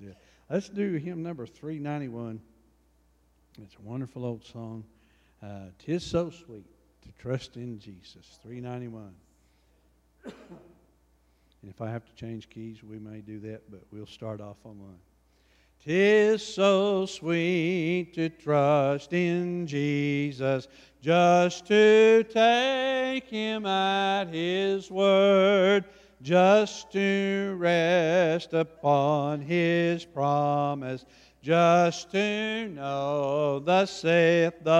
do it. Let's do hymn number 391. It's a wonderful old song. Uh, Tis so sweet to trust in Jesus. 391. and if I have to change keys, we may do that, but we'll start off on one. Tis so sweet to trust in Jesus, just to take him at his word, just to rest upon his promise, just to know, thus saith the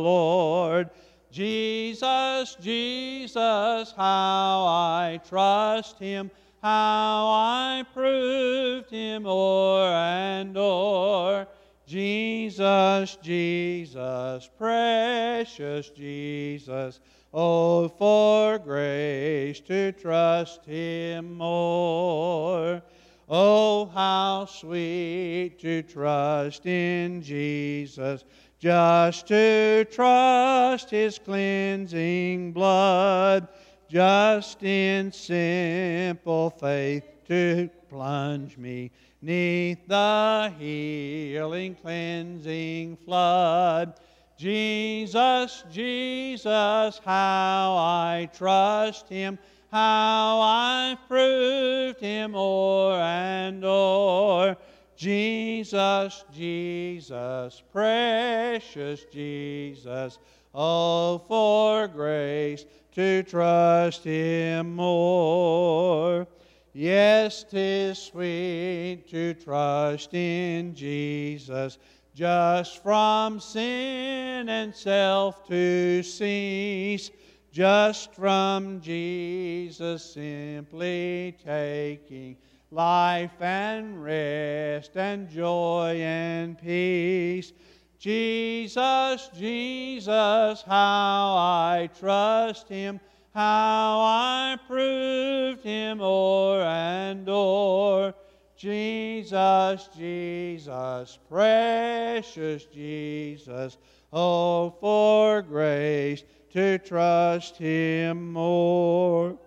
Lord. Jesus, Jesus, how I trust him how I proved him o'er and o'er. Jesus, Jesus, precious Jesus, oh, for grace to trust him more. Oh, how sweet to trust in Jesus, just to trust his cleansing blood just in simple faith to plunge me neath the healing, cleansing flood. Jesus, Jesus, how I trust him, how I proved him o'er and o'er. Jesus, Jesus, precious Jesus, oh, for grace to trust Him more. Yes, 'tis sweet to trust in Jesus, just from sin and self to cease, just from Jesus simply taking life and rest and joy and peace. Jesus, Jesus, how I trust him, how I proved him o'er and o'er. Jesus, Jesus, precious Jesus, oh, for grace to trust him more.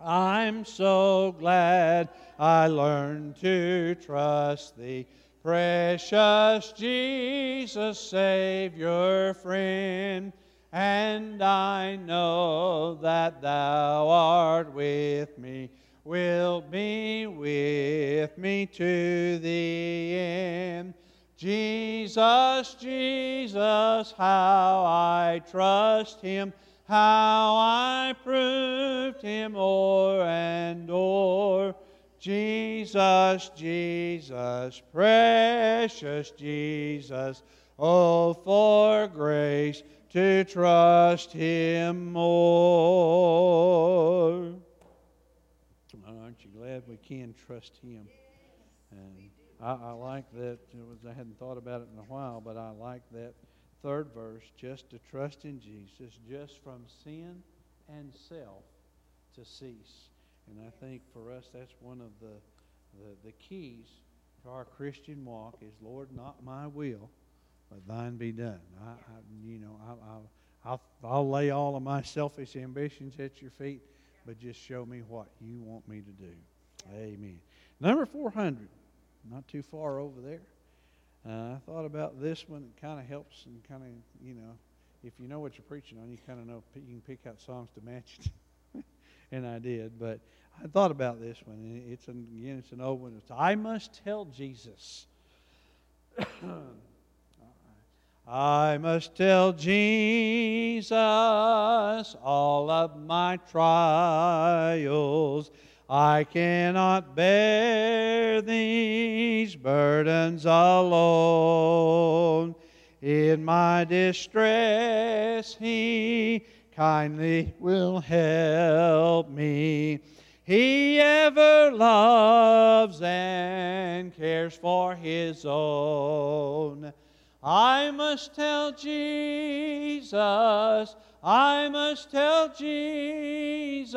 I'm so glad I learned to trust thee. Precious Jesus, Savior, friend, and I know that Thou art with me, will be with me to the end. Jesus, Jesus, how I trust Him, how I proved Him o'er and o'er. Jesus, Jesus, precious Jesus, oh, for grace to trust Him more. Aren't you glad we can trust Him? And I, I like that. Was, I hadn't thought about it in a while, but I like that third verse just to trust in Jesus, just from sin and self to cease. And I think for us, that's one of the, the, the keys to our Christian walk is, Lord, not my will, but thine be done. I, I you know, I, I, I'll, I'll lay all of my selfish ambitions at your feet, but just show me what you want me to do. Amen. Number 400, not too far over there. Uh, I thought about this one. It kind of helps and kind of, you know, if you know what you're preaching on, you kind of know you can pick out songs to match it. and I did. But I thought about this one. It's an, again, it's an old one. It's I must tell Jesus. I must tell Jesus all of my trials. I cannot bear these burdens alone. In my distress, He kindly will help me. He ever loves and cares for his own. I must tell Jesus, I must tell Jesus,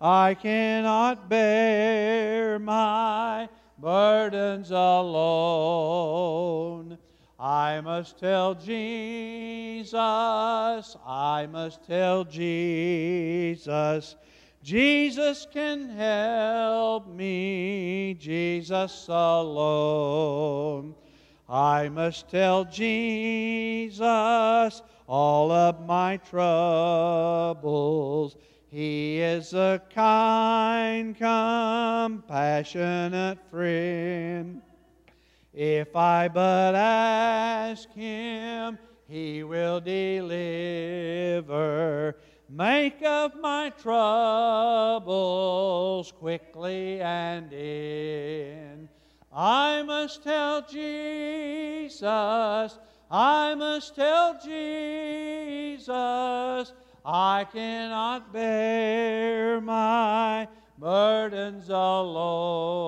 I cannot bear my burdens alone. I must tell Jesus, I must tell Jesus, Jesus can help me, Jesus alone. I must tell Jesus all of my troubles. He is a kind, compassionate friend. If I but ask Him, He will deliver. Make of my troubles quickly and in. I must tell Jesus, I must tell Jesus, I cannot bear my burdens alone.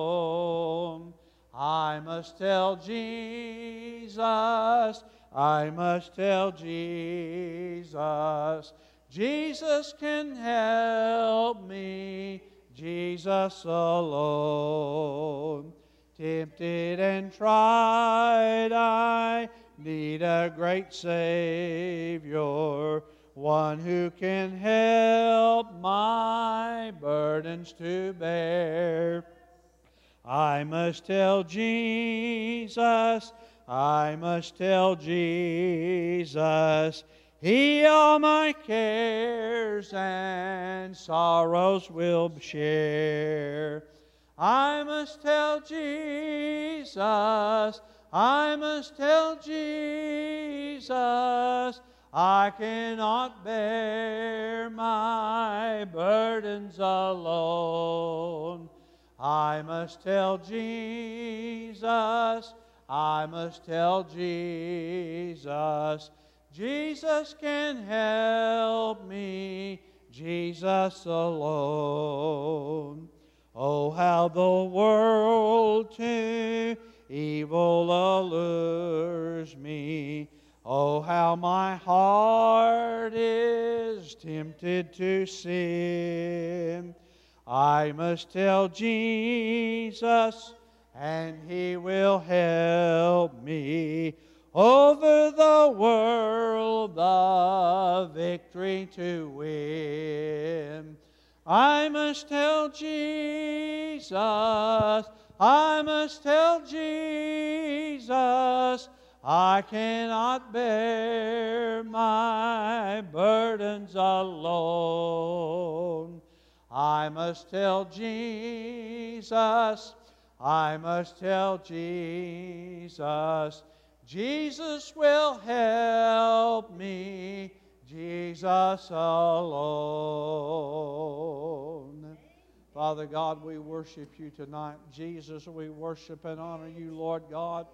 I must tell Jesus, I must tell Jesus. Jesus can help me, Jesus alone. Tempted and tried, I need a great Savior, one who can help my burdens to bear. I must tell Jesus, I must tell Jesus. He all my cares and sorrows will share. I must tell Jesus, I must tell Jesus, I cannot bear my burdens alone. I must tell Jesus, I must tell Jesus. Jesus can help me, Jesus alone. Oh, how the world to evil allures me. Oh, how my heart is tempted to sin. I must tell Jesus, and he will help me over the world the victory to win. I must tell Jesus, I must tell Jesus, I cannot bear my burdens alone. I must tell Jesus, I must tell Jesus. Jesus will help me, Jesus alone. Father God, we worship you tonight. Jesus, we worship and honor you, Lord God,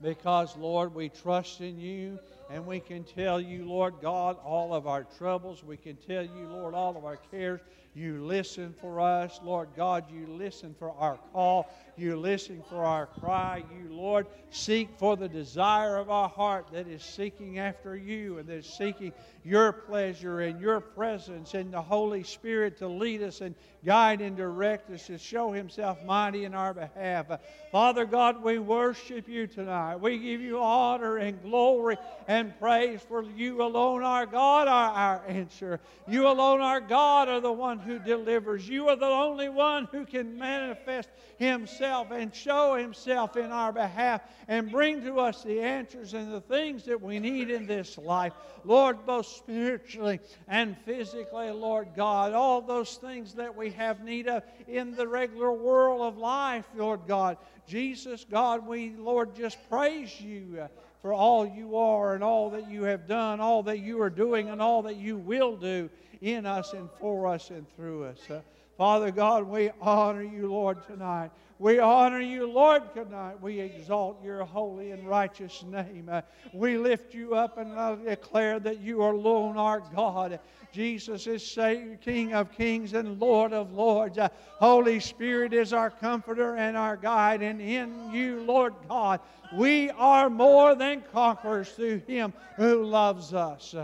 because, Lord, we trust in you and we can tell you, Lord God, all of our troubles. We can tell you, Lord, all of our cares. You listen for us, Lord God. You listen for our call. You listen for our cry. You, Lord, seek for the desire of our heart that is seeking after you and that is seeking your pleasure and your presence and the Holy Spirit to lead us and guide and direct us to show Himself mighty in our behalf. Father God, we worship you tonight. We give you honor and glory and praise for you alone, our God, are our answer. You alone, our God, are the one who delivers. You are the only one who can manifest Himself and show Himself in our behalf and bring to us the answers and the things that we need in this life. Lord, both spiritually and physically, Lord God, all those things that we have need of in the regular world of life, Lord God. Jesus, God, we, Lord, just praise you uh, for all you are and all that you have done, all that you are doing, and all that you will do in us and for us and through us. Uh, Father God, we honor you, Lord, tonight. We honor you, Lord, tonight. We exalt your holy and righteous name. Uh, we lift you up and uh, declare that you are alone our God. Jesus is Savior, King of kings and Lord of lords. Uh, Holy Spirit is our comforter and our guide. And in you, Lord God, we are more than conquerors through him who loves us.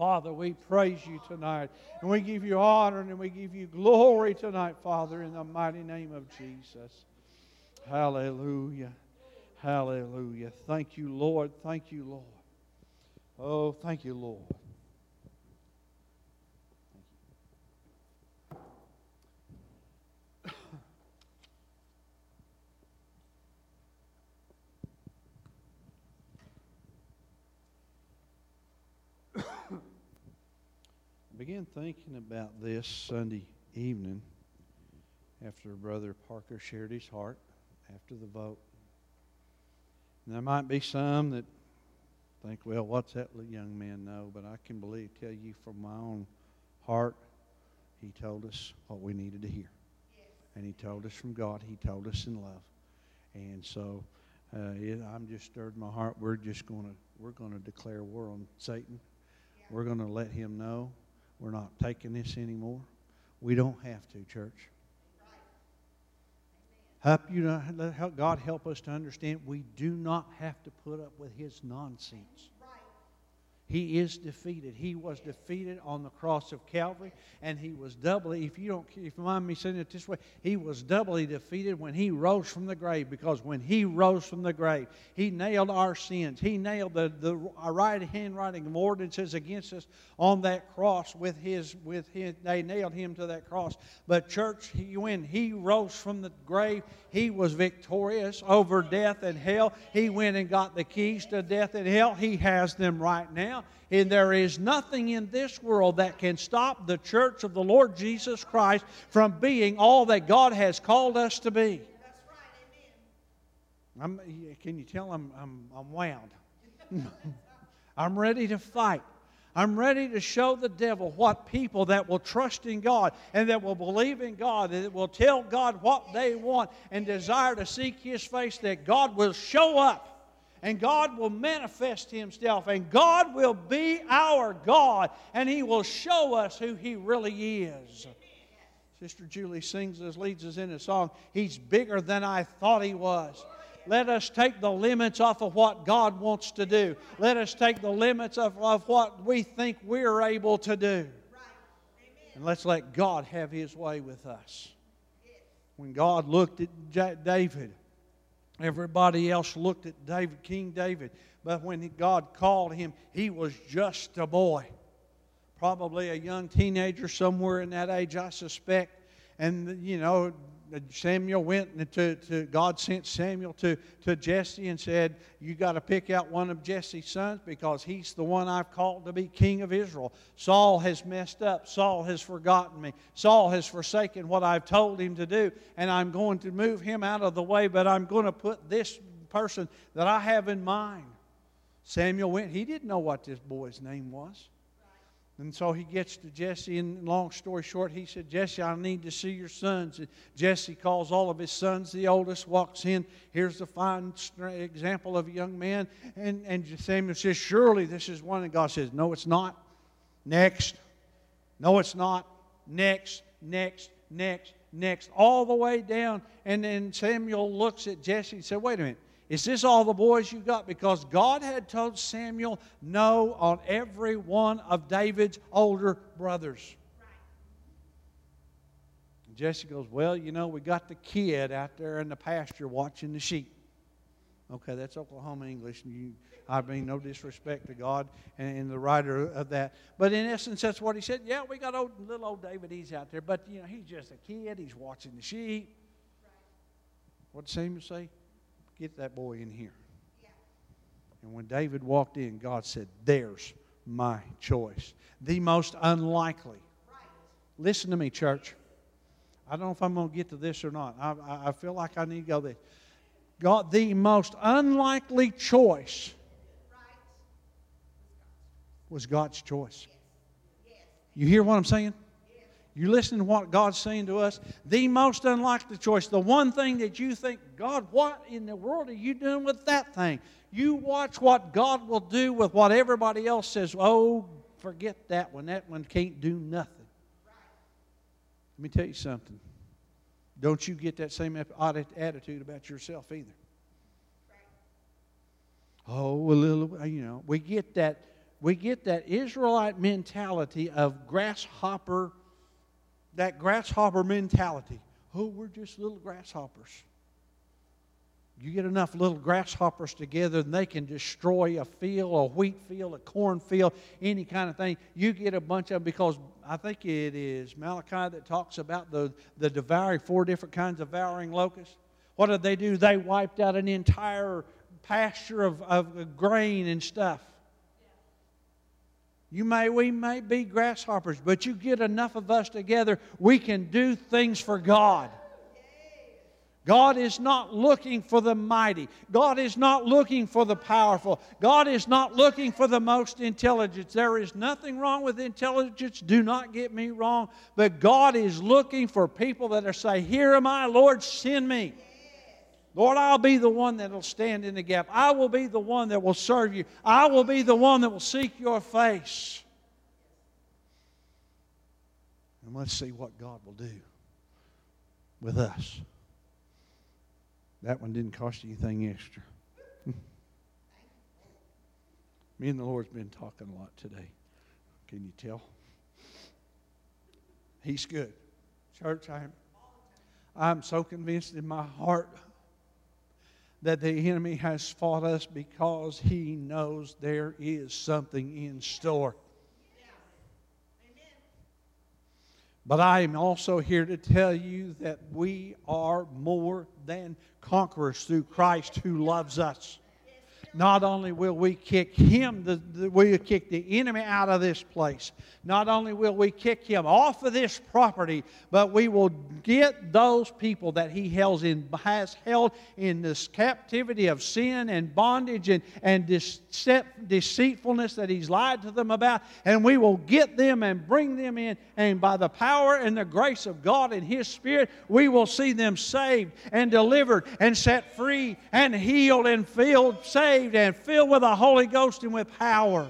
Father, we praise you tonight. And we give you honor and we give you glory tonight, Father, in the mighty name of Jesus. Hallelujah. Hallelujah. Thank you, Lord. Thank you, Lord. Oh, thank you, Lord. Began thinking about this Sunday evening after Brother Parker shared his heart after the vote. And there might be some that think, well, what's that young man know? But I can believe, tell you from my own heart, he told us what we needed to hear. And he told us from God. He told us in love. And so uh, it, I'm just stirred in my heart. We're just going to we're going to declare war on Satan. Yeah. We're going to let him know we're not taking this anymore. We don't have to, church. Help you help God help us to understand we do not have to put up with his nonsense. He is defeated. He was defeated on the cross of Calvary, and he was doubly, if you don't if you mind me saying it this way, he was doubly defeated when he rose from the grave, because when he rose from the grave, he nailed our sins. He nailed the, the right handwriting of ordinances against us on that cross with his with his they nailed him to that cross. But church, he, when he rose from the grave, he was victorious over death and hell. He went and got the keys to death and hell. He has them right now. And there is nothing in this world that can stop the church of the Lord Jesus Christ from being all that God has called us to be. That's right, amen. I'm, can you tell I'm, I'm, I'm wound? I'm ready to fight. I'm ready to show the devil what people that will trust in God and that will believe in God, that will tell God what they want and desire to seek His face, that God will show up and God will manifest Himself, and God will be our God, and He will show us who He really is. Sister Julie sings us, leads us in a song, He's bigger than I thought He was. Let us take the limits off of what God wants to do. Let us take the limits of, of what we think we're able to do. And let's let God have His way with us. When God looked at David, Everybody else looked at David, King David, but when God called him, he was just a boy. Probably a young teenager somewhere in that age, I suspect. And, you know, Samuel went to, to God sent Samuel to, to Jesse and said, You got to pick out one of Jesse's sons because he's the one I've called to be king of Israel. Saul has messed up. Saul has forgotten me. Saul has forsaken what I've told him to do, and I'm going to move him out of the way, but I'm going to put this person that I have in mind. Samuel went, he didn't know what this boy's name was. And so he gets to Jesse, and long story short, he said, Jesse, I need to see your sons. And Jesse calls all of his sons. The oldest walks in. Here's a fine example of a young man. And, and Samuel says, Surely this is one. And God says, No, it's not. Next. No, it's not. Next, next, next, next. All the way down. And then Samuel looks at Jesse and said, Wait a minute. Is this all the boys you got? Because God had told Samuel no on every one of David's older brothers. Jesse goes, Well, you know, we got the kid out there in the pasture watching the sheep. Okay, that's Oklahoma English. You, I mean, no disrespect to God and, and, the writer of that. But in essence, that's what he said. Yeah, we got old, little old David. He's out there. But, you know, he's just a kid. He's watching the sheep. What did Samuel say? Get that boy in here. And when David walked in, God said, There's my choice. The most unlikely. Right. Listen to me, church. I don't know if I'm going to get to this or not. I, I, I feel like I need to go there. God, the most unlikely choice was God's choice. You hear what I'm saying? You listen to what God's saying to us? The most unlikely choice, the one thing that you think, God, what in the world are you doing with that thing? You watch what God will do with what everybody else says, oh, forget that one. That one can't do nothing. Let me tell you something. Don't you get that same attitude about yourself either. Oh, a little, you know, we get that we get that Israelite mentality of grasshopper that grasshopper mentality. Oh, we're just little grasshoppers. You get enough little grasshoppers together and they can destroy a field, a wheat field, a corn field, any kind of thing. You get a bunch of them because I think it is Malachi that talks about the, the devouring, four different kinds of devouring locusts. What did they do? They wiped out an entire pasture of, of grain and stuff. You may, we may be grasshoppers, but you get enough of us together, we can do things for God. God is not looking for the mighty. God is not looking for the powerful. God is not looking for the most intelligent. There is nothing wrong with intelligence. Do not get me wrong. But God is looking for people that are say, Here am I, Lord, send me. Lord, I'll be the one that will stand in the gap. I will be the one that will serve you. I will be the one that will seek your face. And let's see what God will do with us. That one didn't cost you anything extra. Me and the Lord's been talking a lot today. Can you tell? He's good. Church, I'm, I'm so convinced in my heart that the enemy has fought us because he knows there is something in store. But I am also here to tell you that we are more than conquerors through Christ who loves us not only will we kick him, the, the, we'll kick the enemy out of this place. Not only will we kick him off of this property, but we will get those people that he held in, has held in this captivity of sin and bondage and, and deceitfulness that he's lied to them about, and we will get them and bring them in. And by the power and the grace of God and his Spirit, we will see them saved and delivered and set free and healed and filled, saved saved and filled with the Holy Ghost and with power.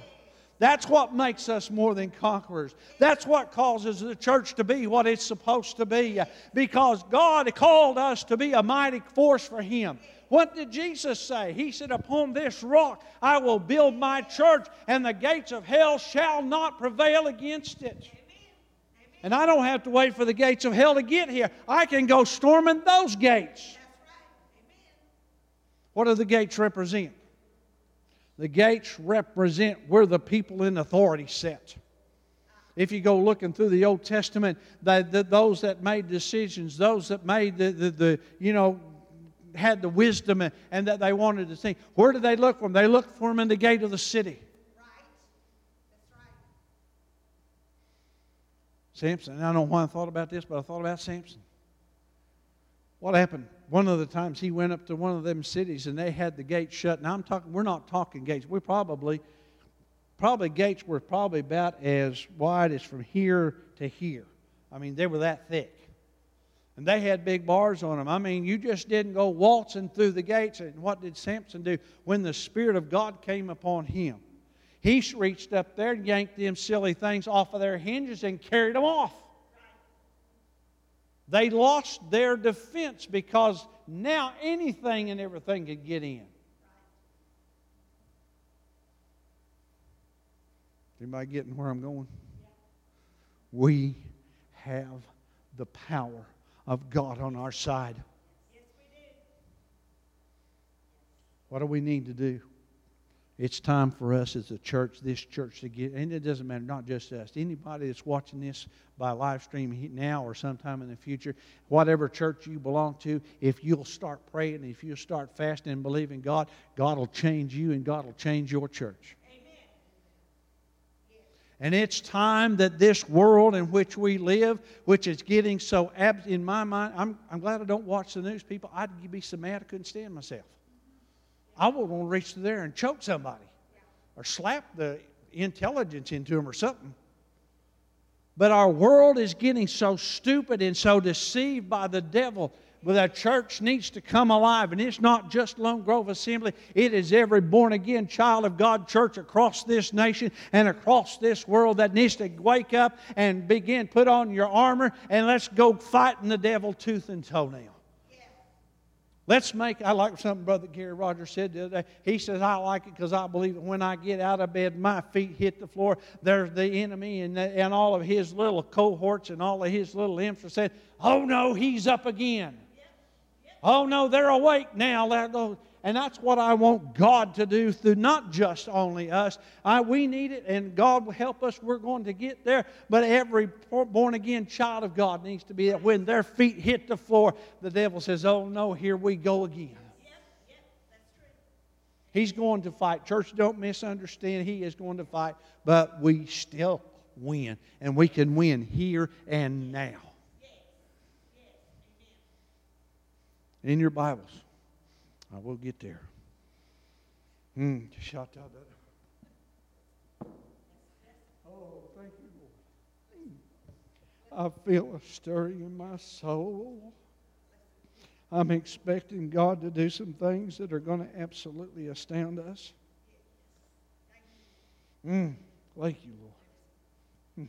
That's what makes us more than conquerors. That's what causes the church to be what it's supposed to be. Because God called us to be a mighty force for Him. What did Jesus say? He said, Upon this rock I will build my church, and the gates of hell shall not prevail against it. And I don't have to wait for the gates of hell to get here. I can go storming those gates. What do the gates represent? The gates represent where the people in authority sit. If you go looking through the Old Testament, the, those that made decisions, those that made the, the, the you know, had the wisdom and, and, that they wanted to think, where did they look for them? They looked for them in the gate of the city. Samson, I don't know why I thought about this, but I thought about Samson. What happened? One of the times he went up to one of them cities and they had the gates shut. Now I'm talking, we're not talking gates. We probably, probably gates were probably about as wide as from here to here. I mean, they were that thick. And they had big bars on them. I mean, you just didn't go waltzing through the gates. And what did Samson do? When the Spirit of God came upon him, he reached up there and yanked them silly things off of their hinges and carried them off. They lost their defense because now anything and everything could get in. Anybody getting where I'm going? We have the power of God on our side. Yes, what do we need to do? It's time for us as a church, this church, to get, and it doesn't matter, not just us, anybody that's watching this by live stream now or sometime in the future, whatever church you belong to, if you'll start praying, if you'll start fasting and believing God, God will change you and God will change your church. Amen. And it's time that this world in which we live, which is getting so, ab- in my mind, I'm, I'm glad I don't watch the news, people. I'd be so mad I couldn't stand myself. I would want to reach there and choke somebody or slap the intelligence into them or something. But our world is getting so stupid and so deceived by the devil. But our church needs to come alive. And it's not just Lone Grove Assembly, it is every born again child of God church across this nation and across this world that needs to wake up and begin, put on your armor, and let's go fighting the devil tooth and toenail. Let's make, I like something Brother Gary Rogers said the other day. He says, I like it because I believe that when I get out of bed, my feet hit the floor. There's the enemy and, and all of his little cohorts and all of his little imps are saying, Oh no, he's up again. Oh no, they're awake now. And that's what I want God to do through not just only us. I, we need it, and God will help us. We're going to get there. But every born again child of God needs to be that when their feet hit the floor, the devil says, Oh no, here we go again. He's going to fight. Church, don't misunderstand. He is going to fight, but we still win. And we can win here and now. Yes, yes, In your Bibles. I will get there. Mm, Oh, thank you, Lord. I feel a stirring in my soul. I'm expecting God to do some things that are going to absolutely astound us. Mm, thank you, Lord. Mm.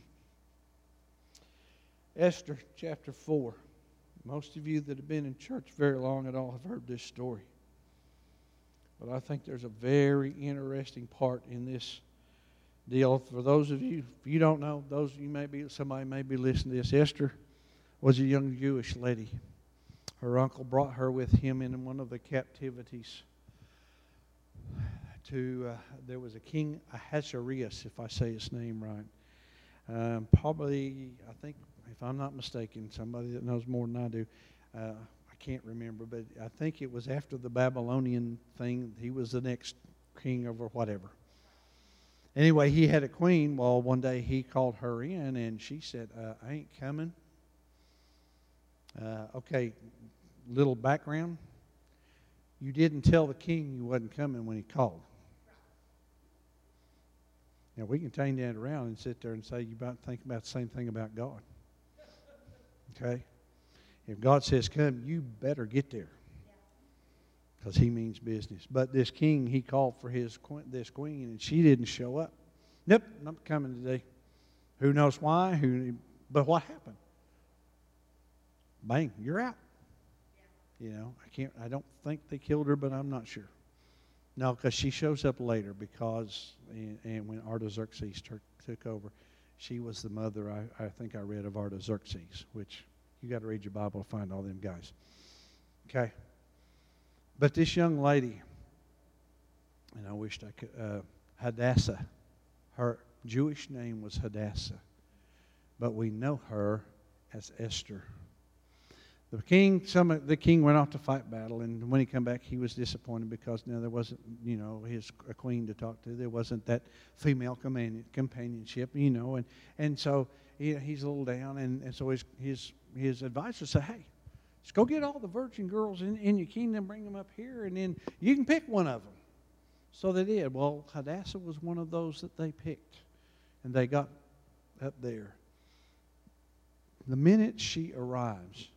Esther chapter 4. Most of you that have been in church very long at all have heard this story. But I think there's a very interesting part in this deal. For those of you, if you don't know, those you may be somebody may be listening to this. Esther was a young Jewish lady. Her uncle brought her with him in one of the captivities. To uh, there was a king Ahasuerus, if I say his name right. Um, probably, I think, if I'm not mistaken, somebody that knows more than I do. Uh, can't remember, but I think it was after the Babylonian thing. He was the next king over whatever. Anyway, he had a queen. Well, one day he called her in, and she said, uh, "I ain't coming." Uh, okay, little background. You didn't tell the king you wasn't coming when he called. Now we can turn that around and sit there and say you might think about the same thing about God. Okay? If God says come, you better get there. Because he means business. But this king, he called for his this queen, and she didn't show up. Nope, not coming today. Who knows why? Who? But what happened? Bang, you're out. You know, I can't. I don't think they killed her, but I'm not sure. No, because she shows up later because, and, and when Artaxerxes took, took over, she was the mother. I, I think I read of Artaxerxes, which you got to read your Bible to find all them guys. Okay, but this young lady, and I wished I could, uh, Hadassah, her Jewish name was Hadassah, but we know her as Esther. The king, some the king went off to fight battle, and when he came back, he was disappointed because now there wasn't, you know, his a queen to talk to. There wasn't that female companion, companionship, you know, and and so he, he's a little down, and, and so his his his advisor said, "Hey, let's go get all the virgin girls in, in your kingdom, bring them up here, and then you can pick one of them." So they did. Well, Hadassah was one of those that they picked, and they got up there. The minute she arrives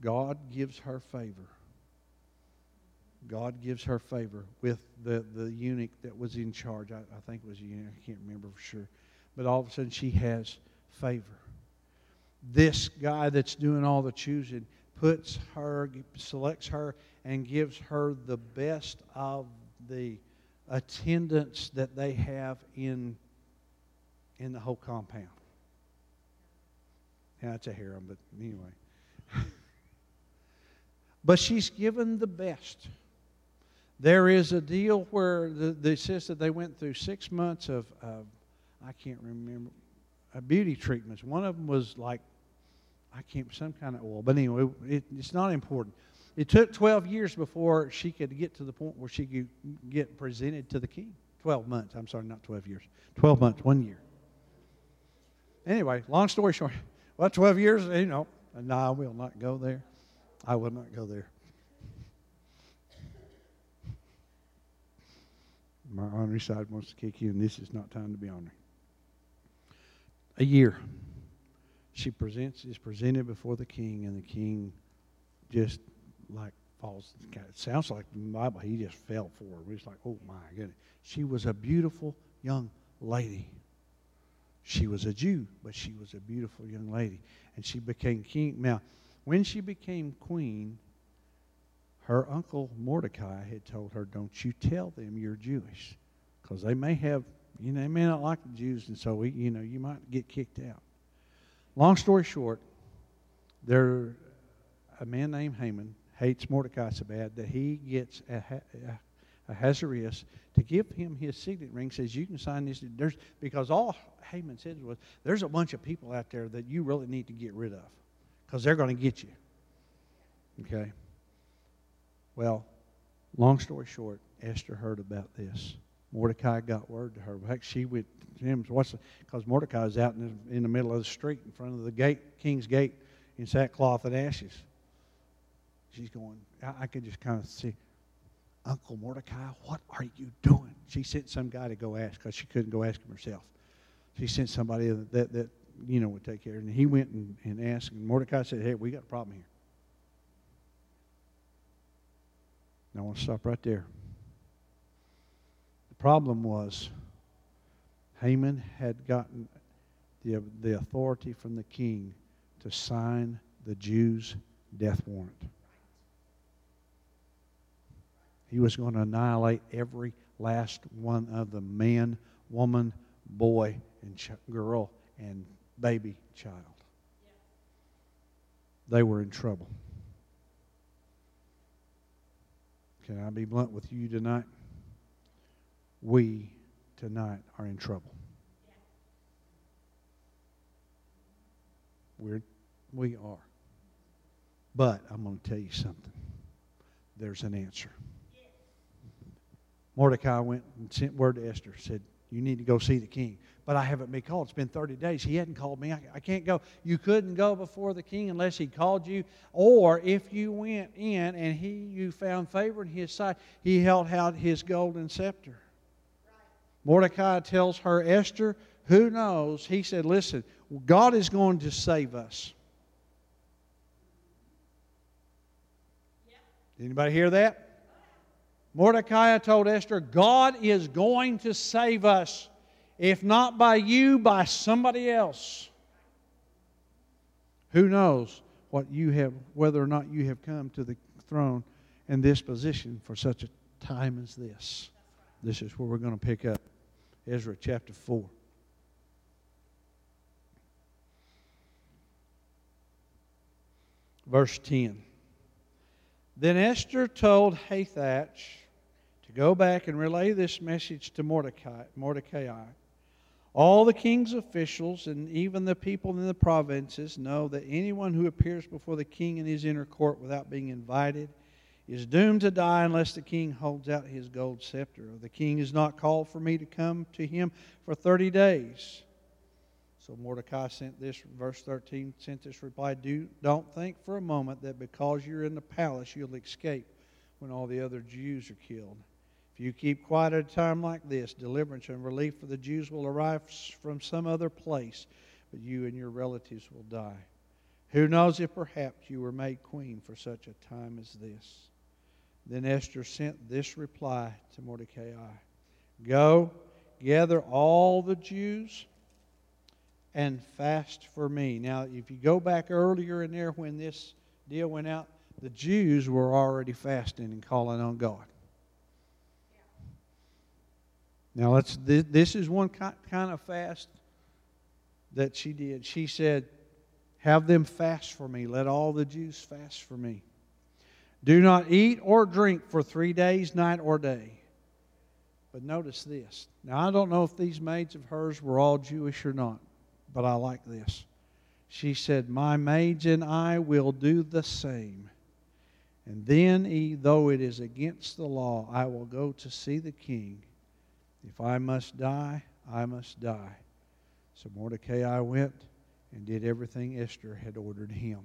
God gives her favor. God gives her favor with the, the eunuch that was in charge. I, I think it was a eunuch. I can't remember for sure. But all of a sudden, she has favor. This guy that's doing all the choosing puts her, selects her, and gives her the best of the attendants that they have in, in the whole compound. Yeah, it's a harem, but anyway. but she's given the best. There is a deal where the, the says that they went through six months of, of I can't remember, uh, beauty treatments. One of them was like, I can't, some kind of oil. But anyway, it, it's not important. It took 12 years before she could get to the point where she could get presented to the king. 12 months. I'm sorry, not 12 years. 12 months, one year. Anyway, long story short, well, 12 years, you know, no, I will not go there. I will not go there. My ornery side wants to kick in. This is not time to be ornery. A year. She presents is presented before the king, and the king just like falls. It sounds like the Bible. He just fell for her. He's like, oh my goodness. She was a beautiful young lady. She was a Jew, but she was a beautiful young lady, and she became king. Now when she became queen, her uncle Mordecai had told her, Don't you tell them you're Jewish. Because they may have, you know, they may not like the Jews, and so, we, you know, you might get kicked out. Long story short, there, a man named Haman hates Mordecai so bad that he gets a, a, Ahasuerus to give him his signet ring. Says you can sign this. There's because all Haman said was, "There's a bunch of people out there that you really need to get rid of." because they're going to get you. Okay? Well, Long story short, Esther heard about this. Mordecai got word to her. Heck, she went to him. Because Mordecai is out in the, in the middle of the street in front of the gate, king's gate, in sackcloth and ashes. She's going. I, I could just kind of see. Uncle Mordecai, what are you doing? She sent some guy to go ask because she couldn't go ask him herself. She sent somebody that, that, that you know would take care. And he went and, and asked, and Mordecai said, Hey, we got a problem here. I want to stop right there. Problem was Haman had gotten the, the authority from the king to sign the Jews' death warrant. He was going to annihilate every last one of the man, woman, boy, and ch- girl and baby child. They were in trouble. Can I be blunt with you tonight? We tonight are in trouble. We're, we are. But I'm going to tell you something. There's an answer. Mordecai went and sent word to Esther, said, You need to go see the king. But I haven't been called. It's been 30 days. He hadn't called me. I, I can't go. You couldn't go before the king unless he called you. Or if you went in and he you found favor in his sight, he held out his golden scepter. Mordecai tells her, Esther, who knows? He said, Listen, God is going to save us. Did anybody hear that? Mordecai told Esther, God is going to save us. If not by you, by somebody else. Who knows what you have, whether or not you have come to the throne in this position for such a time as this. This is where we're going to pick up Ezra chapter 4. Verse 10. Then Esther told Hathach to go back and relay this message to Mordecai. Mordecai. All the king's officials and even the people in the provinces know that anyone who appears before the king in his inner court without being invited is doomed to die unless the king holds out his gold scepter. The king is not called for me to come to him for 30 days. So Mordecai sent this, verse 13, sent this reply Do, Don't think for a moment that because you're in the palace you'll escape when all the other Jews are killed. If you keep quiet at a time like this, deliverance and relief for the Jews will arrive from some other place, but you and your relatives will die. Who knows if perhaps you were made queen for such a time as this? Then Esther sent this reply to Mordecai Go, gather all the Jews and fast for me. Now, if you go back earlier in there when this deal went out, the Jews were already fasting and calling on God. Now, let's, this is one kind of fast that she did. She said, Have them fast for me. Let all the Jews fast for me. Do not eat or drink for three days, night or day. But notice this. Now, I don't know if these maids of hers were all Jewish or not, but I like this. She said, My maids and I will do the same. And then, though it is against the law, I will go to see the king if I must die, I must die. So Mordecai went and did everything Esther had ordered him.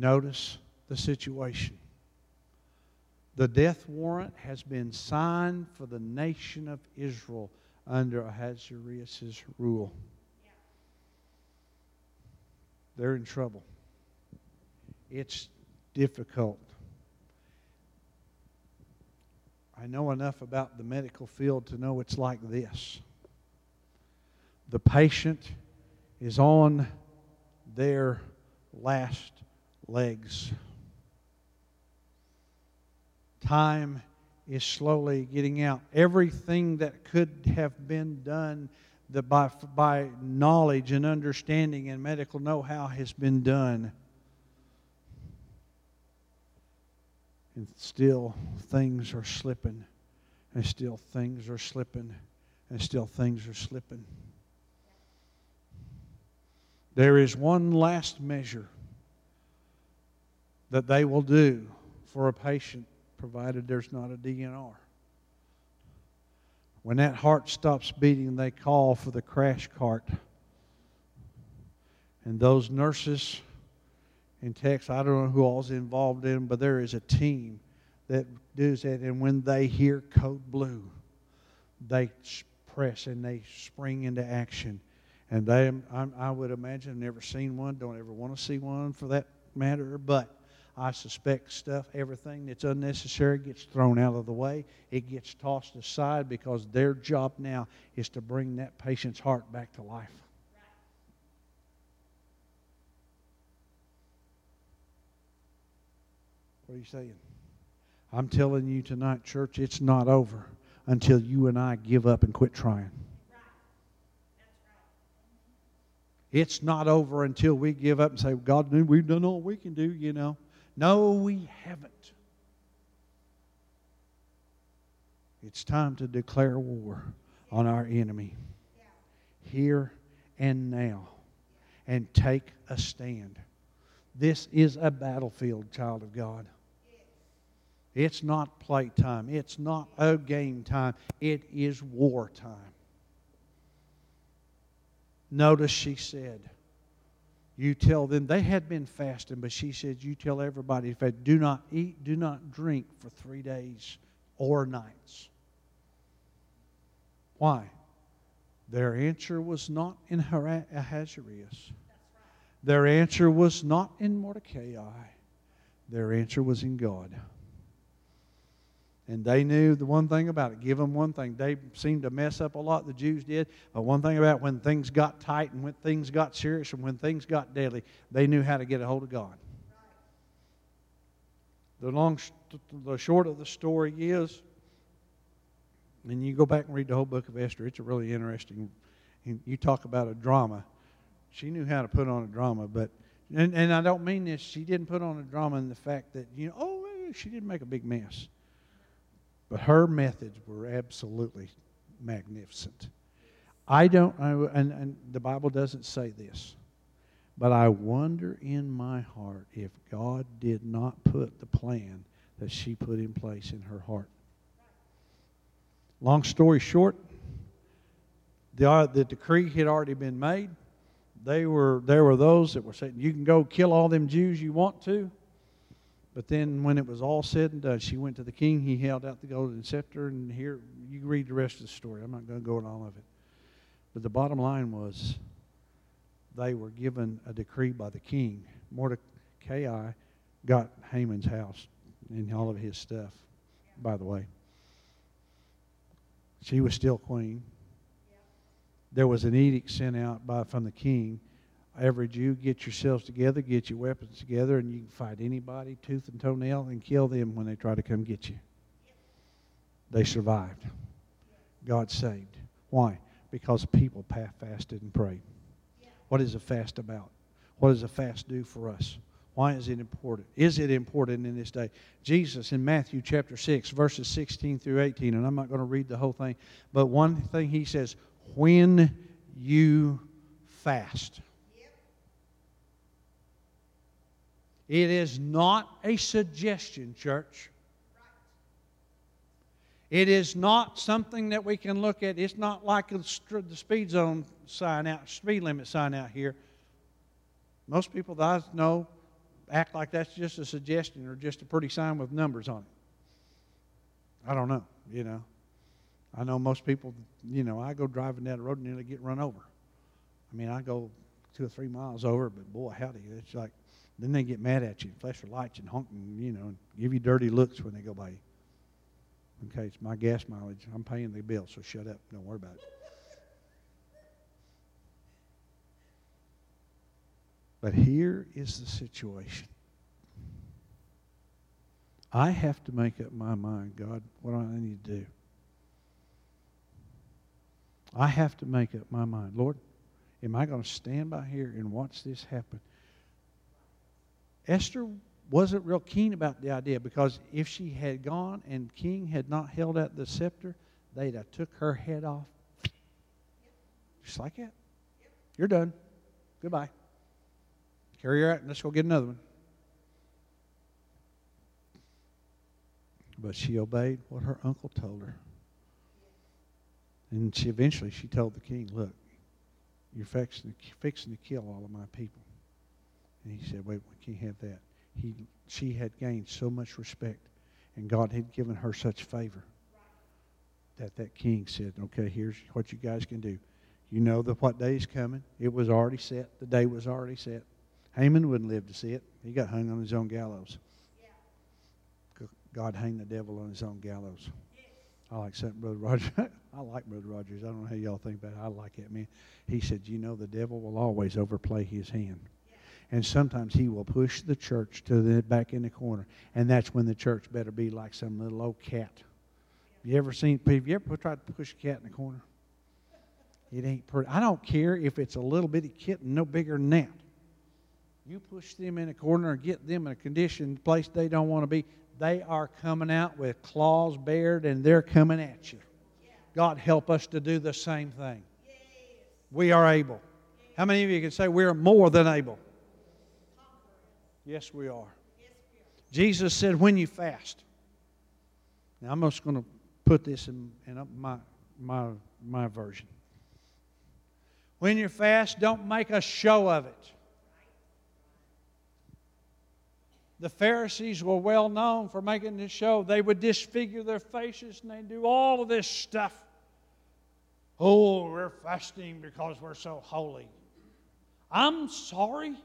Notice the situation. The death warrant has been signed for the nation of Israel under Ahasuerus' rule. They're in trouble. It's difficult. I know enough about the medical field to know it's like this the patient is on their last legs. Time is slowly getting out. Everything that could have been done that by, by knowledge and understanding and medical know how has been done. And still things are slipping. And still things are slipping. And still things are slipping. There is one last measure that they will do for a patient, provided there's not a DNR. When that heart stops beating, they call for the crash cart. And those nurses in Texas, I don't know who all's involved in, but there is a team that does that. And when they hear code blue, they press and they spring into action. And they, I, I would imagine, never seen one. Don't ever want to see one for that matter. But I suspect stuff, everything that's unnecessary gets thrown out of the way. It gets tossed aside because their job now is to bring that patient's heart back to life. What are you saying? I'm telling you tonight, church, it's not over until you and I give up and quit trying. It's not over until we give up and say, God, we've done all we can do, you know. No, we haven't. It's time to declare war on our enemy here and now and take a stand. This is a battlefield, child of God. It's not playtime. It's not a game time. It is war time. Notice she said, You tell them, they had been fasting, but she said, You tell everybody, if they do not eat, do not drink for three days or nights. Why? Their answer was not in Ahasuerus. Their answer was not in Mordecai. Their answer was in God. And they knew the one thing about it. Give them one thing. They seemed to mess up a lot, the Jews did. But one thing about when things got tight and when things got serious and when things got deadly, they knew how to get a hold of God. The long, the short of the story is, and you go back and read the whole book of Esther. It's a really interesting. And you talk about a drama. She knew how to put on a drama, but and, and I don't mean this. She didn't put on a drama in the fact that you know, oh, she didn't make a big mess. But her methods were absolutely magnificent. I don't, I, and, and the Bible doesn't say this, but I wonder in my heart if God did not put the plan that she put in place in her heart. Long story short, the, uh, the decree had already been made. They were, there were those that were saying, You can go kill all them Jews you want to. But then, when it was all said and done, she went to the king. He held out the golden scepter, and here you read the rest of the story. I'm not going to go into all of it. But the bottom line was they were given a decree by the king. Mordecai got Haman's house and all of his stuff, by the way. She was still queen. There was an edict sent out by, from the king every Jew, get yourselves together, get your weapons together, and you can fight anybody tooth and toenail and kill them when they try to come get you. They survived. God saved. Why? Because people fasted and prayed. What is a fast about? What does a fast do for us? Why is it important? Is it important in this day? Jesus in Matthew chapter 6, verses 16 through 18, and I'm not going to read the whole thing, but one thing he says, when you fast. It is not a suggestion, church. It is not something that we can look at. It's not like the speed zone sign out, speed limit sign out here. Most people that I know act like that's just a suggestion or just a pretty sign with numbers on it. I don't know, you know. I know most people, you know, I go driving down the road and nearly get run over. I mean, I go two or three miles over, but boy, howdy, it's like then they get mad at you, flash their lights and honk and, you know, give you dirty looks when they go by you. Okay, it's my gas mileage. I'm paying the bill, so shut up. Don't worry about it. But here is the situation. I have to make up my mind, God, what do I need to do. I have to make up my mind. Lord, am I going to stand by here and watch this happen? Esther wasn't real keen about the idea because if she had gone and king had not held out the scepter, they'd have took her head off. Just like that. You're done. Goodbye. Carry her out and let's go get another one. But she obeyed what her uncle told her. And she eventually she told the king, Look, you're fixing fixing to kill all of my people. And he said, Wait, we can't have that. He, she had gained so much respect, and God had given her such favor that that king said, Okay, here's what you guys can do. You know that what day is coming. It was already set. The day was already set. Haman wouldn't live to see it. He got hung on his own gallows. God hanged the devil on his own gallows. I like something, Brother Rogers. I like Brother Rogers. I don't know how y'all think about it. I like it, man. He said, You know, the devil will always overplay his hand. And sometimes he will push the church to the back in the corner. And that's when the church better be like some little old cat. You ever seen, have you ever tried to push a cat in the corner? It ain't pretty. I don't care if it's a little bitty kitten, no bigger than that. You push them in a corner or get them in a condition, place they don't want to be, they are coming out with claws bared and they're coming at you. God help us to do the same thing. We are able. How many of you can say we're more than able? Yes, we are. Jesus said, when you fast. Now, I'm just going to put this in, in my, my, my version. When you fast, don't make a show of it. The Pharisees were well known for making this show. They would disfigure their faces and they do all of this stuff. Oh, we're fasting because we're so holy. I'm sorry.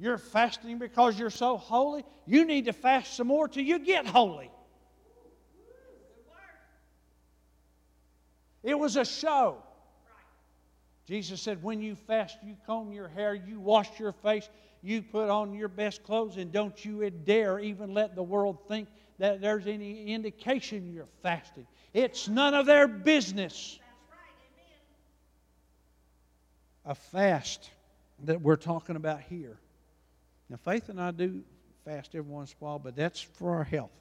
You're fasting because you're so holy. You need to fast some more till you get holy. It was a show. Jesus said, when you fast, you comb your hair, you wash your face, you put on your best clothes, and don't you dare even let the world think that there's any indication you're fasting. It's none of their business. A fast that we're talking about here. Now, Faith and I do fast every once in a while, but that's for our health.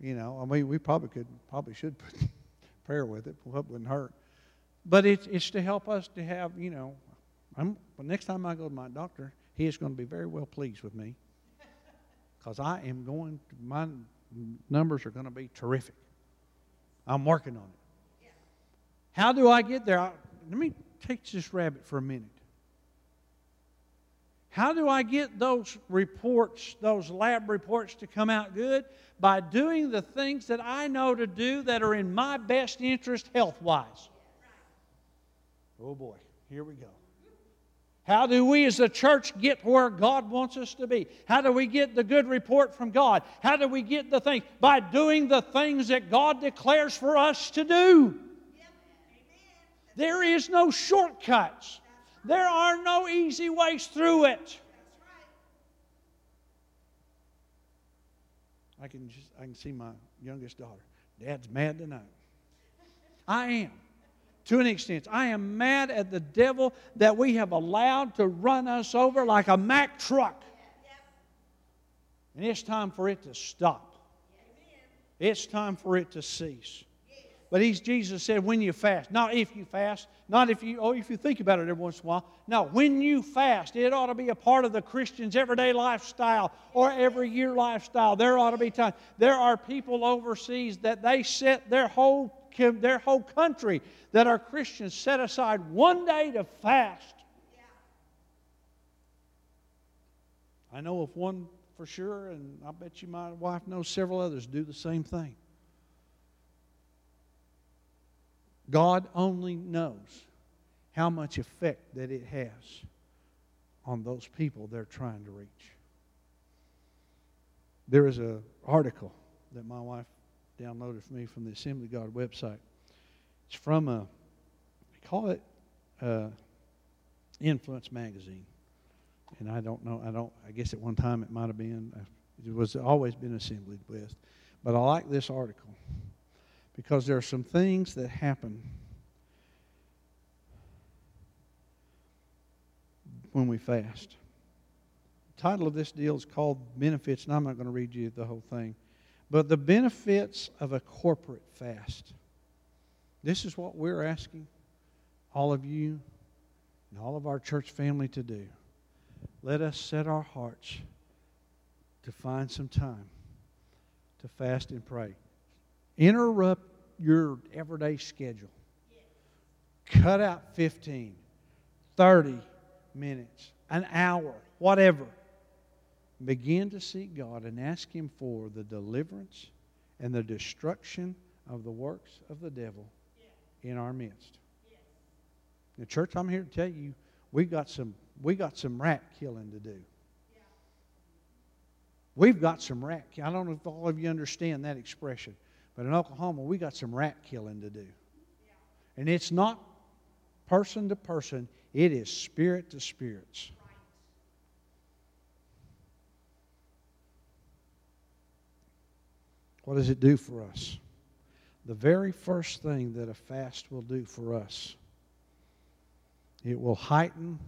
You know, I mean, we probably could, probably should put prayer with it. It wouldn't hurt. But it's, it's to help us to have, you know, I'm, next time I go to my doctor, he is going to be very well pleased with me because I am going, to, my numbers are going to be terrific. I'm working on it. How do I get there? I, let me take this rabbit for a minute. How do I get those reports, those lab reports to come out good? By doing the things that I know to do that are in my best interest health wise. Oh boy, here we go. How do we as a church get where God wants us to be? How do we get the good report from God? How do we get the things? By doing the things that God declares for us to do. There is no shortcuts. There are no easy ways through it. I can just I can see my youngest daughter. Dad's mad tonight. I am to an extent. I am mad at the devil that we have allowed to run us over like a Mack truck. And it's time for it to stop. It's time for it to cease. But he's, Jesus said, when you fast, not if you fast, not if you, oh, if you think about it every once in a while. No, when you fast, it ought to be a part of the Christian's everyday lifestyle or every year lifestyle. There ought to be time. There are people overseas that they set their whole their whole country that are Christians set aside one day to fast. I know of one for sure, and I bet you my wife knows several others do the same thing. God only knows how much effect that it has on those people they're trying to reach. There is an article that my wife downloaded for me from the Assembly God website. It's from a, they call it uh, Influence Magazine. And I don't know, I don't, I guess at one time it might have been, uh, it was always been assembled with. But I like this article because there are some things that happen when we fast. The title of this deal is called Benefits, and I'm not going to read you the whole thing. But the benefits of a corporate fast. This is what we're asking all of you and all of our church family to do. Let us set our hearts to find some time to fast and pray. Interrupt your everyday schedule. Cut out 15, 30 minutes, an hour, whatever. Begin to seek God and ask Him for the deliverance and the destruction of the works of the devil in our midst. The church, I'm here to tell you, we got some we got some rat killing to do. We've got some rat. I don't know if all of you understand that expression, but in Oklahoma, we got some rat killing to do. And it's not person to person, it is spirit to spirits. What does it do for us? The very first thing that a fast will do for us, it will heighten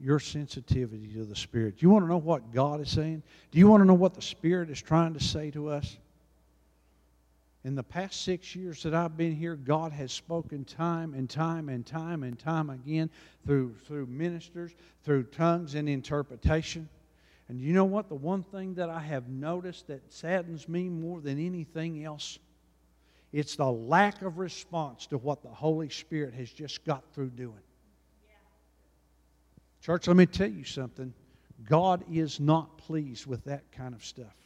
your sensitivity to the Spirit. You want to know what God is saying? Do you want to know what the Spirit is trying to say to us? In the past six years that I've been here, God has spoken time and time and time and time again through, through ministers, through tongues and interpretation. And you know what? The one thing that I have noticed that saddens me more than anything else, it's the lack of response to what the Holy Spirit has just got through doing. Church, let me tell you something. God is not pleased with that kind of stuff.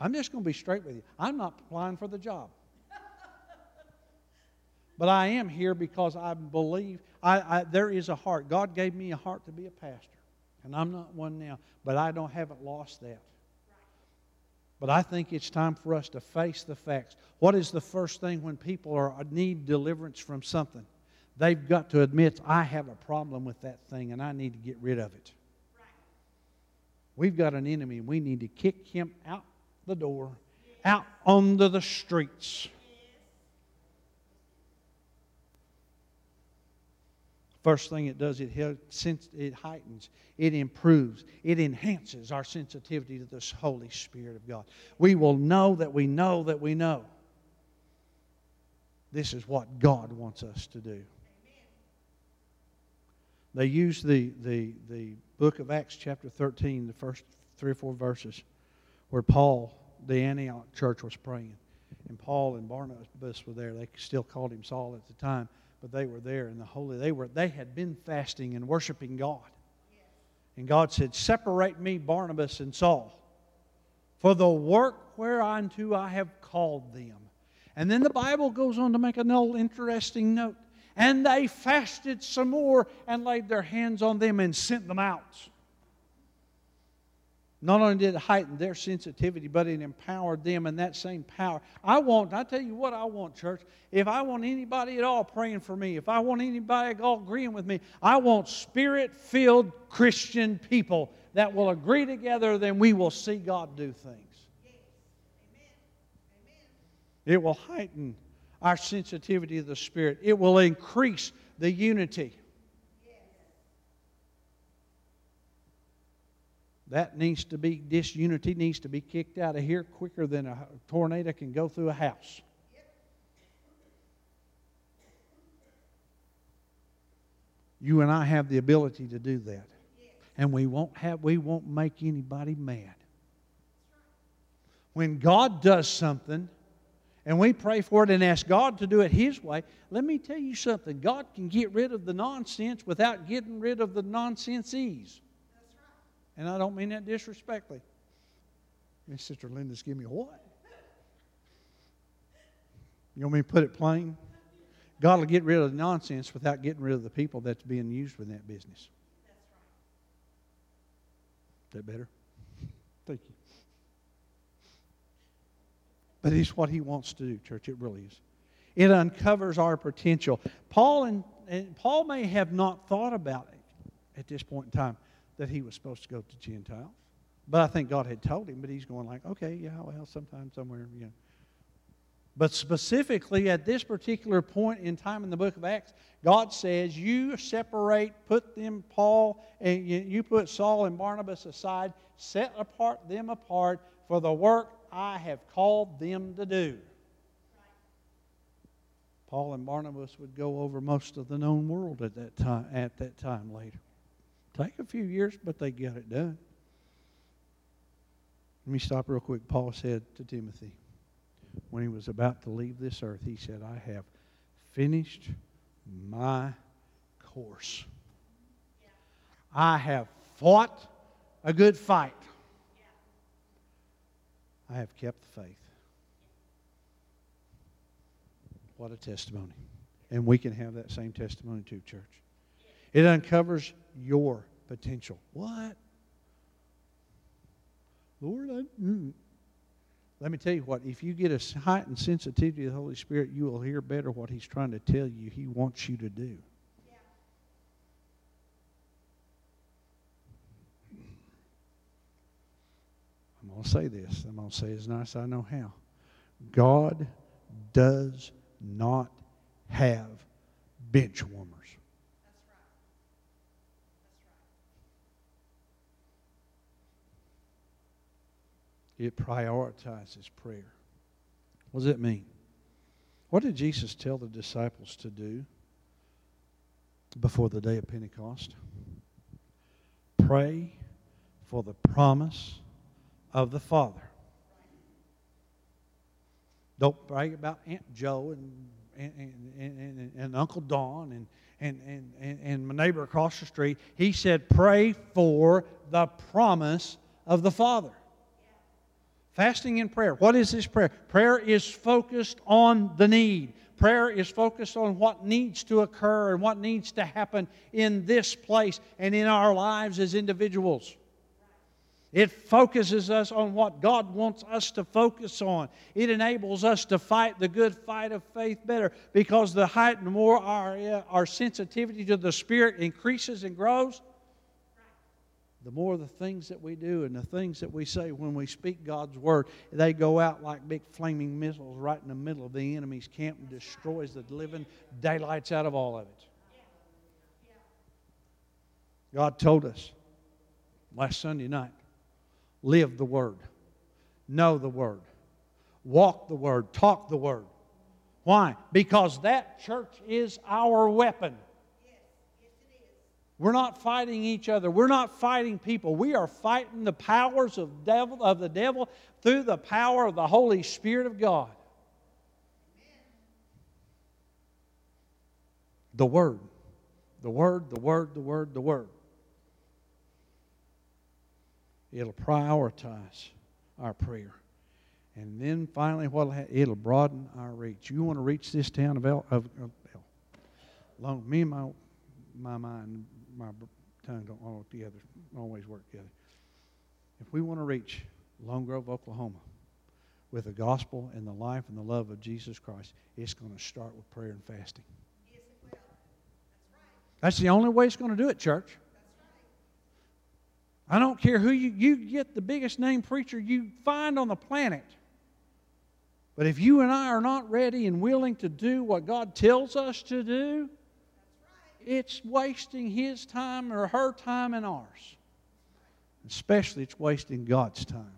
I'm just going to be straight with you. I'm not applying for the job. But I am here because I believe I, I, there is a heart. God gave me a heart to be a pastor. And I'm not one now, but I don't haven't lost that. But I think it's time for us to face the facts. What is the first thing when people are need deliverance from something? They've got to admit, I have a problem with that thing and I need to get rid of it. We've got an enemy and we need to kick him out the door, out onto the streets. First thing it does, it, it heightens, it improves, it enhances our sensitivity to this Holy Spirit of God. We will know that we know that we know. This is what God wants us to do. They use the, the, the book of Acts, chapter 13, the first three or four verses, where Paul, the Antioch church, was praying. And Paul and Barnabas were there. They still called him Saul at the time, but they were there in the holy. They were they had been fasting and worshiping God. And God said, Separate me, Barnabas and Saul, for the work whereunto I have called them. And then the Bible goes on to make another interesting note. And they fasted some more and laid their hands on them and sent them out. Not only did it heighten their sensitivity, but it empowered them in that same power. I want, I tell you what I want, church. If I want anybody at all praying for me, if I want anybody at all agreeing with me, I want spirit filled Christian people that will agree together, then we will see God do things. It will heighten our sensitivity to the Spirit. It will increase the unity. That needs to be, disunity needs to be kicked out of here quicker than a tornado can go through a house. You and I have the ability to do that. And we won't have we won't make anybody mad. When God does something, and we pray for it and ask God to do it His way, let me tell you something. God can get rid of the nonsense without getting rid of the nonsensees. And I don't mean that disrespectfully. Miss Sister Linda's give me a what? You want me to put it plain? God will get rid of the nonsense without getting rid of the people that's being used in that business. Is that better? Thank you. But it's what he wants to do, church. It really is. It uncovers our potential. Paul and, and Paul may have not thought about it at this point in time that he was supposed to go to Gentiles. But I think God had told him, but he's going like, okay, yeah, well, sometime, somewhere, you know. But specifically at this particular point in time in the book of Acts, God says, You separate, put them, Paul, and you put Saul and Barnabas aside, set apart them apart for the work I have called them to do. Paul and Barnabas would go over most of the known world at that time, at that time later. Take a few years, but they got it done. Let me stop real quick. Paul said to Timothy, when he was about to leave this earth, he said, I have finished my course. I have fought a good fight. I have kept the faith. What a testimony. And we can have that same testimony too, church. It uncovers your potential. What? Lord, I, mm. let me tell you what, if you get a heightened sensitivity to the Holy Spirit, you will hear better what He's trying to tell you He wants you to do. I'm going to say this. I'm going to say as nice as I know how. God does not have bench warmers. It prioritizes prayer. What does it mean? What did Jesus tell the disciples to do before the day of Pentecost? Pray for the promise of the Father. Don't brag about Aunt Joe and, and, and, and, and Uncle Don and, and, and, and my neighbor across the street. He said, Pray for the promise of the Father. Fasting and prayer. What is this prayer? Prayer is focused on the need. Prayer is focused on what needs to occur and what needs to happen in this place and in our lives as individuals. It focuses us on what God wants us to focus on. It enables us to fight the good fight of faith better because the height and more our, uh, our sensitivity to the Spirit increases and grows, the more the things that we do and the things that we say when we speak God's word, they go out like big flaming missiles right in the middle of the enemy's camp and destroys the living daylights out of all of it. God told us last Sunday night live the Word, know the Word, walk the Word, talk the Word. Why? Because that church is our weapon. We're not fighting each other. We're not fighting people. We are fighting the powers of, devil, of the devil through the power of the Holy Spirit of God. The Word. The Word, the Word, the Word, the Word. It'll prioritize our prayer. And then finally, what it'll broaden our reach. You want to reach this town of El, of, El. Long, me and my my mind, my tongue don't all together, always work together. If we want to reach Lone Grove, Oklahoma, with the gospel and the life and the love of Jesus Christ, it's going to start with prayer and fasting. Yes, That's, right. That's the only way it's going to do it, church. I don't care who you, you get the biggest name preacher you find on the planet. But if you and I are not ready and willing to do what God tells us to do, it's wasting His time or her time and ours. Especially, it's wasting God's time.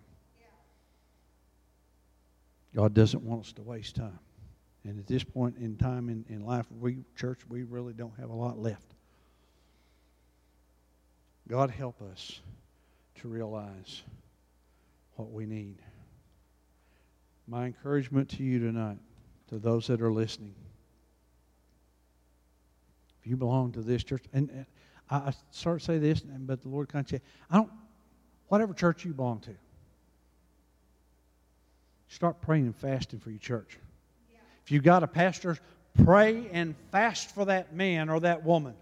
God doesn't want us to waste time. And at this point in time in, in life, we, church, we really don't have a lot left. God help us to realize what we need. My encouragement to you tonight, to those that are listening, you belong to this church, and, and I, start to say this, but the Lord kind of say, I don't, whatever church you belong to, start praying and fasting for your church. Yeah. If you got a pastor, pray and fast for that man or that woman.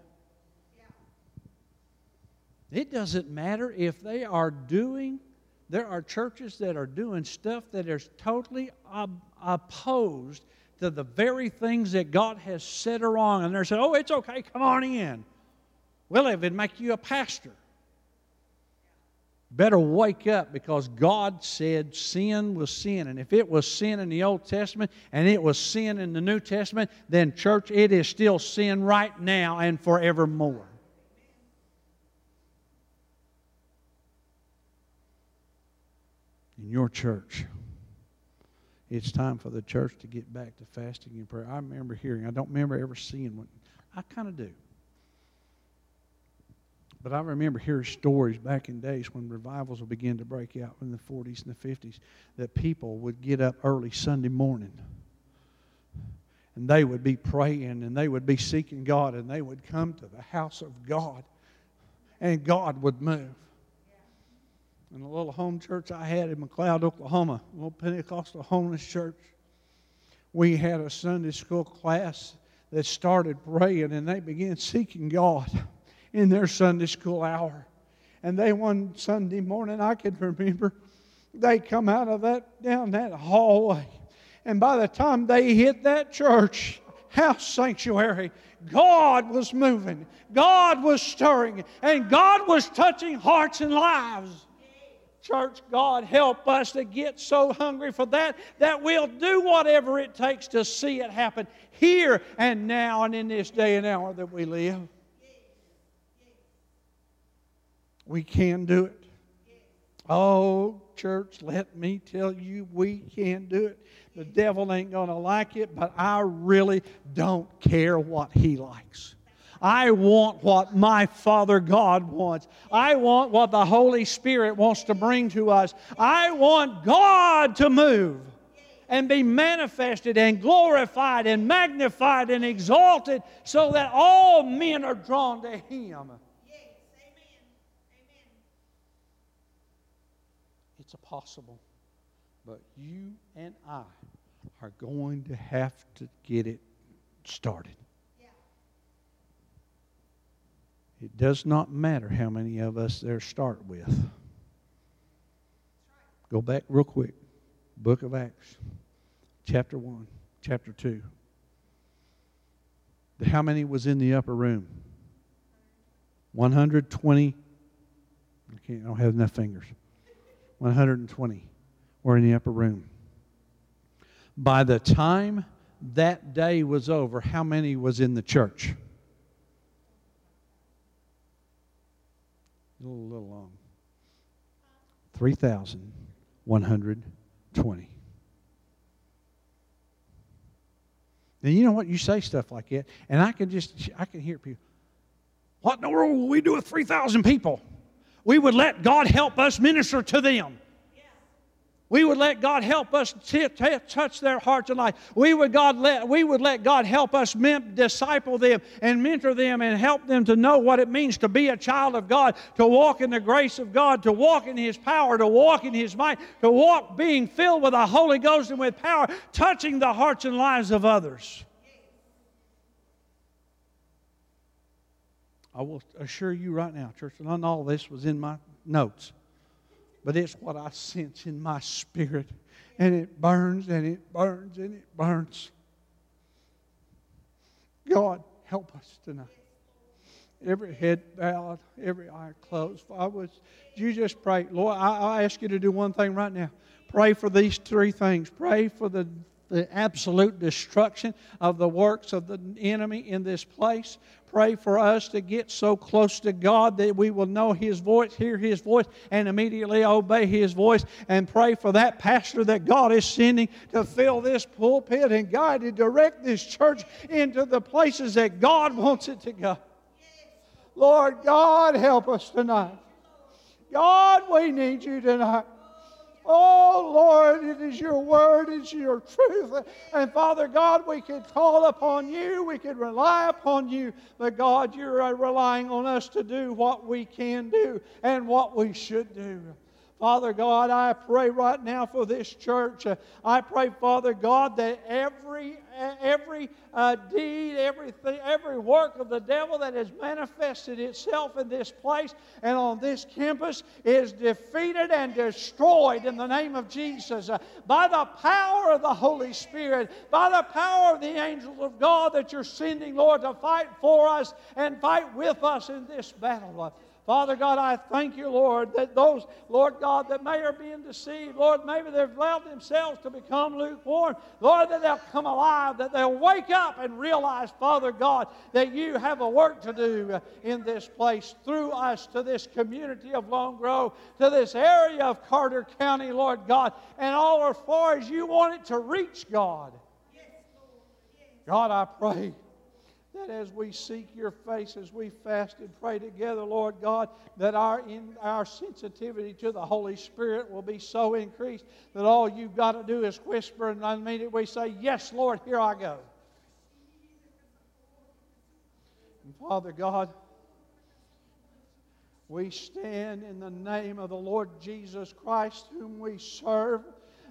It doesn't matter if they are doing, there are churches that are doing stuff that is totally ob- opposed to the very things that God has said are wrong. And they're saying, oh, it's okay, come on in. Well, it would make you a pastor. Better wake up because God said sin was sin. And if it was sin in the Old Testament and it was sin in the New Testament, then, church, it is still sin right now and forevermore. in your church. It's time for the church to get back to fasting and prayer. I remember hearing, I don't remember ever seeing one. I kind of do. But I remember hearing stories back in days when revivals would begin to break out in the 40s and the 50s that people would get up early Sunday morning and they would be praying and they would be seeking God and they would come to the house of God and God would move. In a little home church I had in McLoud, Oklahoma, a little Pentecostal homeless church, we had a Sunday school class that started praying and they began seeking God in their Sunday school hour. And they one Sunday morning, I can remember, they come out of that down that hallway. And by the time they hit that church house sanctuary, God was moving, God was stirring, and God was touching hearts and lives. Church, God help us to get so hungry for that that we'll do whatever it takes to see it happen here and now and in this day and hour that we live. We can do it. Oh, church, let me tell you, we can do it. The devil ain't going to like it, but I really don't care what he likes. I want what my Father God wants. I want what the Holy Spirit wants to bring to us. I want God to move and be manifested and glorified and magnified and exalted so that all men are drawn to Him. It's possible. But you and I are going to have to get it started. It does not matter how many of us there start with. Go back real quick. Book of Acts, chapter 1, chapter 2. How many was in the upper room? 120. I, can't, I don't have enough fingers. 120 were in the upper room. By the time that day was over, how many was in the church? A little, little long. 3,120. And you know what? You say stuff like that, and I can just, I can hear people. What in the world will we do with 3,000 people? We would let God help us minister to them. We would let God help us t- t- touch their hearts and life. We would, God let, we would let God help us mem- disciple them and mentor them and help them to know what it means to be a child of God, to walk in the grace of God, to walk in His power, to walk in His might, to walk being filled with the Holy Ghost and with power, touching the hearts and lives of others. I will assure you right now, church, none all this was in my notes but it's what I sense in my spirit. And it burns and it burns and it burns. God, help us tonight. Every head bowed, every eye closed. I was, you just pray. Lord, I, I ask you to do one thing right now. Pray for these three things. Pray for the the absolute destruction of the works of the enemy in this place. Pray for us to get so close to God that we will know His voice, hear His voice, and immediately obey His voice. And pray for that pastor that God is sending to fill this pulpit and guide and direct this church into the places that God wants it to go. Lord God, help us tonight. God, we need you tonight. Oh, Lord, it is your word, it's your truth. And Father God, we can call upon you, we can rely upon you. But God, you're relying on us to do what we can do and what we should do. Father God, I pray right now for this church. Uh, I pray, Father God, that every every uh, deed, everything, every work of the devil that has manifested itself in this place and on this campus is defeated and destroyed in the name of Jesus uh, by the power of the Holy Spirit, by the power of the angels of God that you're sending, Lord, to fight for us and fight with us in this battle. Father God, I thank you, Lord, that those, Lord God, that may are being deceived, Lord, maybe they've allowed themselves to become lukewarm, Lord, that they'll come alive, that they'll wake up and realize, Father God, that you have a work to do in this place through us to this community of Lone Grove, to this area of Carter County, Lord God, and all as far as you want it to reach, God. Yes, Lord. God, I pray that as we seek your face, as we fast and pray together, Lord God, that our, in, our sensitivity to the Holy Spirit will be so increased that all you've got to do is whisper, and immediately we say, Yes, Lord, here I go. And Father God, we stand in the name of the Lord Jesus Christ, whom we serve,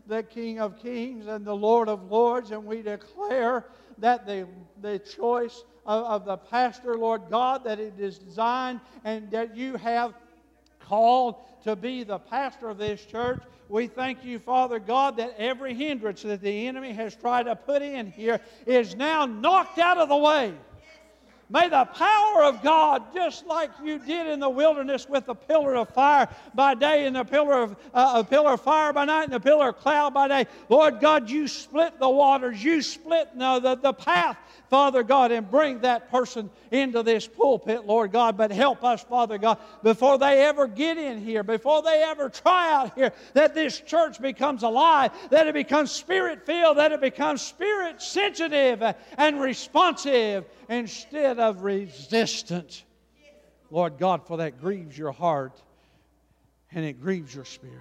the King of kings and the Lord of lords, and we declare that the, the choice of, of the pastor, Lord God, that it is designed and that you have called to be the pastor of this church. We thank you, Father God, that every hindrance that the enemy has tried to put in here is now knocked out of the way. May the power of God, just like you did in the wilderness with the pillar of fire by day and the pillar of, uh, a pillar of fire by night and the pillar of cloud by day, Lord God, you split the waters, you split the, the path Father God, and bring that person into this pulpit, Lord God. But help us, Father God, before they ever get in here, before they ever try out here, that this church becomes alive, that it becomes spirit filled, that it becomes spirit sensitive and responsive instead of resistance, Lord God, for that grieves your heart and it grieves your spirit.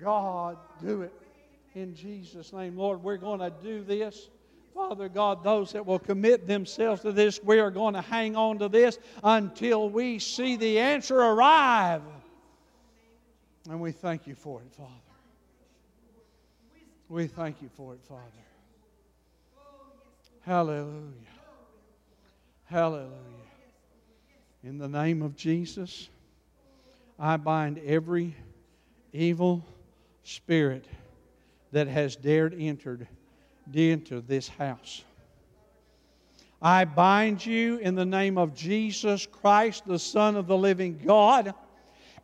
God, do it in Jesus' name. Lord, we're going to do this. Father God, those that will commit themselves to this, we are going to hang on to this until we see the answer arrive. And we thank you for it, Father. We thank you for it, Father. Hallelujah. Hallelujah. In the name of Jesus, I bind every evil spirit that has dared entered into this house. I bind you in the name of Jesus Christ, the Son of the living God,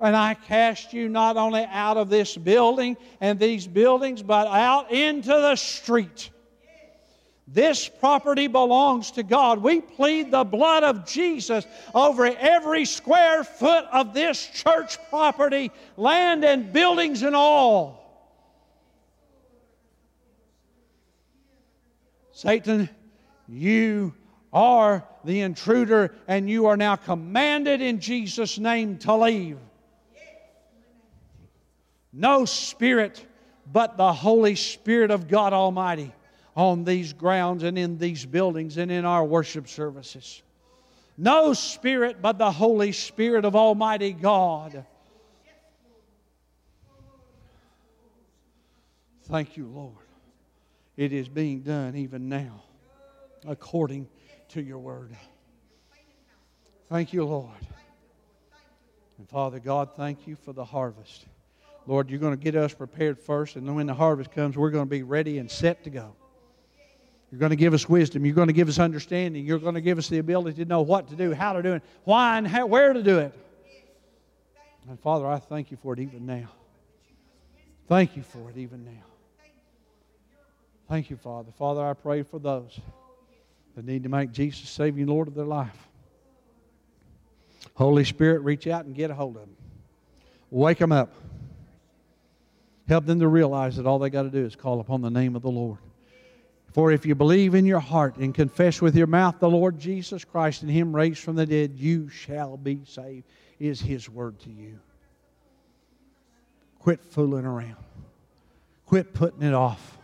and I cast you not only out of this building and these buildings, but out into the street. This property belongs to God. We plead the blood of Jesus over every square foot of this church property, land and buildings and all. Satan, you are the intruder, and you are now commanded in Jesus' name to leave. No spirit but the Holy Spirit of God Almighty on these grounds and in these buildings and in our worship services. No spirit but the Holy Spirit of Almighty God. Thank you, Lord. It is being done even now according to your word. Thank you, Lord. And Father God, thank you for the harvest. Lord, you're going to get us prepared first, and then when the harvest comes, we're going to be ready and set to go. You're going to give us wisdom. You're going to give us understanding. You're going to give us the ability to know what to do, how to do it, why and how, where to do it. And Father, I thank you for it even now. Thank you for it even now. Thank you, Father. Father, I pray for those that need to make Jesus Savior Lord of their life. Holy Spirit, reach out and get a hold of them. Wake them up. Help them to realize that all they got to do is call upon the name of the Lord. For if you believe in your heart and confess with your mouth the Lord Jesus Christ and Him raised from the dead, you shall be saved, is His word to you. Quit fooling around, quit putting it off.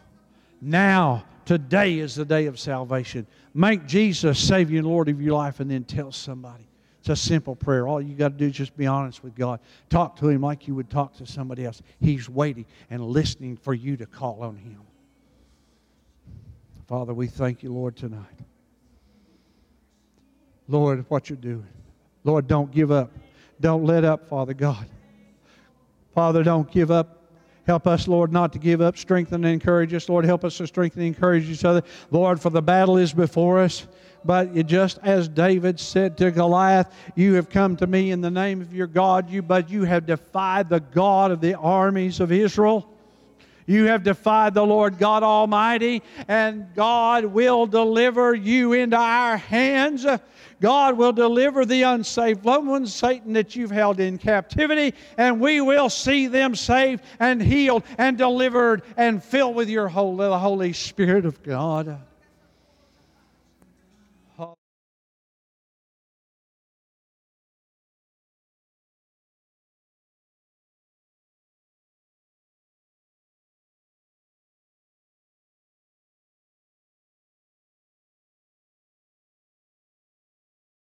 Now, today is the day of salvation. Make Jesus Savior and Lord of your life and then tell somebody. It's a simple prayer. All you got to do is just be honest with God. Talk to Him like you would talk to somebody else. He's waiting and listening for you to call on Him. Father, we thank you, Lord, tonight. Lord, what you're doing. Lord, don't give up. Don't let up, Father God. Father, don't give up. Help us, Lord, not to give up. Strengthen and encourage us. Lord, help us to strengthen and encourage each other. Lord, for the battle is before us. But just as David said to Goliath, You have come to me in the name of your God, you, but you have defied the God of the armies of Israel. You have defied the Lord God Almighty, and God will deliver you into our hands. God will deliver the unsaved loved ones, Satan, that you've held in captivity, and we will see them saved and healed and delivered and filled with your Holy Spirit of God.